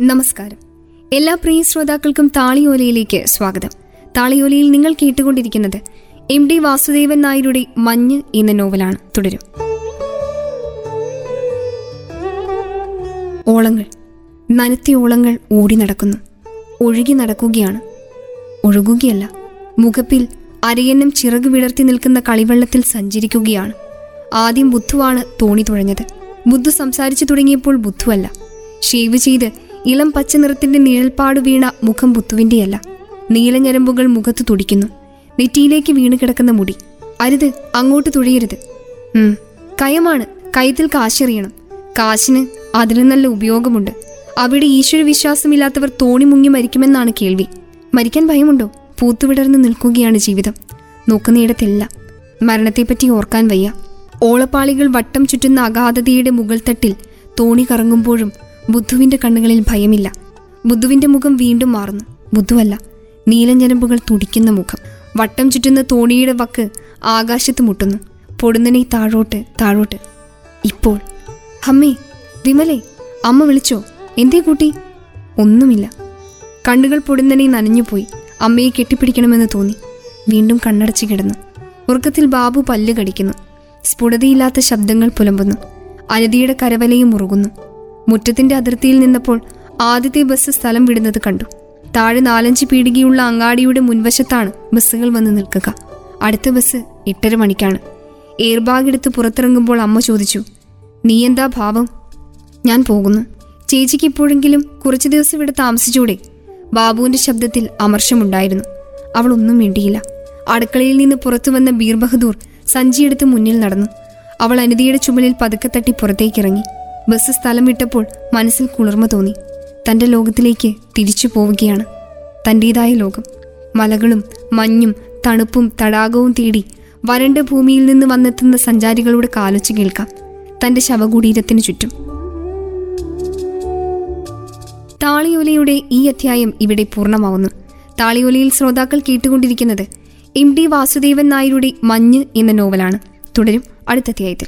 നമസ്കാരം. എല്ലാ പ്രിയ ശ്രോതാക്കൾക്കും താളിയോലയിലേക്ക് സ്വാഗതം. താളിയോലയിൽ നിങ്ങൾ കേട്ടുകൊണ്ടിരിക്കുന്നത് എം ഡി വാസുദേവൻ നായരുടെ മഞ്ഞ് എന്ന നോവലാണ്. തുടരും. ഓളങ്ങൾ. നനത്തി ഓളങ്ങൾ ഓടി നടക്കുന്നു. ഒഴുകി നടക്കുകയാണ്. ഒഴുകുകയല്ല. മുഖപ്പിൽ അരയന്നം ചിറക് വിടർത്തി നിൽക്കുന്ന കളിവെള്ളത്തിൽ സഞ്ചരിക്കുകയാണ്. ആദ്യം ബുദ്ധുവാണ് തോണി തുഴഞ്ഞത്. ബുദ്ധു സംസാരിച്ചു തുടങ്ങിയപ്പോൾ ബുദ്ധുവല്ല. ഷേവ് ചെയ്ത് ഇളം പച്ച നിറത്തിന്റെ നിഴൽപ്പാട് വീണ മുഖം പുത്തുവിന്റെയല്ല. നീലഞ്ഞരമ്പുകൾ മുഖത്ത് തുടിക്കുന്നു. നെറ്റിയിലേക്ക് വീണ് കിടക്കുന്ന മുടി. അരുത് അങ്ങോട്ട് തുഴയരുത്. കയമാണ് കയത്തിൽ കാശെറിയണം. കാശിന് അതിന് നല്ല ഉപയോഗമുണ്ട്. അവിടെ ഈശ്വര വിശ്വാസമില്ലാത്തവർ തോണി മുങ്ങി മരിക്കുമെന്നാണ് കേൾവി. മരിക്കാൻ ഭയമുണ്ടോ? പൂത്തുവിടർന്ന് നിൽക്കുകയാണ് ജീവിതം. നോക്കുന്നിടത്തെല്ലാം. മരണത്തെപ്പറ്റി ഓർക്കാൻ വയ്യ. ഓളപ്പാളികൾ വട്ടം ചുറ്റുന്ന അഗാധതയുടെ മുകൾ തട്ടിൽ തോണി കറങ്ങുമ്പോഴും ബുദ്ധുവിന്റെ കണ്ണുകളിൽ ഭയമില്ല. ബുദ്ധുവിന്റെ മുഖം വീണ്ടും മാറുന്നു. ബുദ്ധുവല്ല നീലഞ്ഞരമ്പുകൾ തുടിക്കുന്ന മുഖം. വട്ടം ചുറ്റുന്ന തോണിയുടെ വക്ക് ആകാശത്ത് മുട്ടുന്നു. പൊടുന്നനെ താഴോട്ട് താഴോട്ട്. ഇപ്പോൾ അമ്മേ വിമലേ അമ്മ വിളിച്ചോ? എന്തേ കൂട്ടി? ഒന്നുമില്ല. കണ്ണുകൾ പൊടുന്നനെ നനഞ്ഞുപോയി. അമ്മയെ കെട്ടിപ്പിടിക്കണമെന്ന് തോന്നി. വീണ്ടും കണ്ണടച്ചു കിടന്നു. ഉറക്കത്തിൽ ബാബു പല്ല് കടിക്കുന്നു. സ്ഫുടതയില്ലാത്ത ശബ്ദങ്ങൾ പുലമ്പുന്നു. അനതിയുടെ കരവലയും മുറുകുന്നു മുറ്റത്തിന്റെ അതിർത്തിയിൽ നിന്നപ്പോൾ ആദ്യത്തെ ബസ് സ്ഥലം വിടുന്നത് കണ്ടു. താഴെ നാലഞ്ച് പീടികയുള്ള അങ്ങാടിയുടെ മുൻവശത്താണ് ബസ്സുകൾ വന്ന് നിൽക്കുക. അടുത്ത ബസ് എട്ടര മണിക്കാണ്. എയർബാഗ് എടുത്ത് പുറത്തിറങ്ങുമ്പോൾ അമ്മ ചോദിച്ചു നീ എന്താ ഭാവം? ഞാൻ പോകുന്നു. ചേച്ചിക്ക് ഇപ്പോഴെങ്കിലും കുറച്ചു ദിവസം ഇവിടെ താമസിച്ചൂടെ ബാബുവിന്റെ ശബ്ദത്തിൽ അമർഷമുണ്ടായിരുന്നു. അവൾ ഒന്നും മിണ്ടിയില്ല. അടുക്കളയിൽ നിന്ന് പുറത്തു വന്ന ബീർ ബഹദൂർ സഞ്ചിയെടുത്ത് മുന്നിൽ നടന്നു. അവൾ അനിതയുടെ ചുമലിൽ പതുക്കെ തട്ടി പുറത്തേക്കിറങ്ങി. ബസ് സ്ഥലം വിട്ടപ്പോൾ മനസ്സിൽ കുളിർമ തോന്നി. തന്റെ ലോകത്തിലേക്ക് തിരിച്ചു പോവുകയാണ് തന്റേതായ ലോകം. മലകളും മഞ്ഞും തണുപ്പും തടാകവും തേടി വരണ്ട ഭൂമിയിൽ നിന്ന് വന്നെത്തുന്ന സഞ്ചാരികളുടെ കാലൊച്ച കേൾക്കാം തന്റെ ശവകുടീരത്തിനു ചുറ്റും. താളിയോലയുടെ ഈ അധ്യായം ഇവിടെ പൂർണമാവുന്നു. താളിയോലയിൽ ശ്രോതാക്കൾ കേട്ടുകൊണ്ടിരിക്കുന്നത് എം ഡി വാസുദേവൻ നായരുടെ മഞ്ഞ് എന്ന നോവലാണ്. തുടരും അടുത്ത അധ്യായത്തിൽ.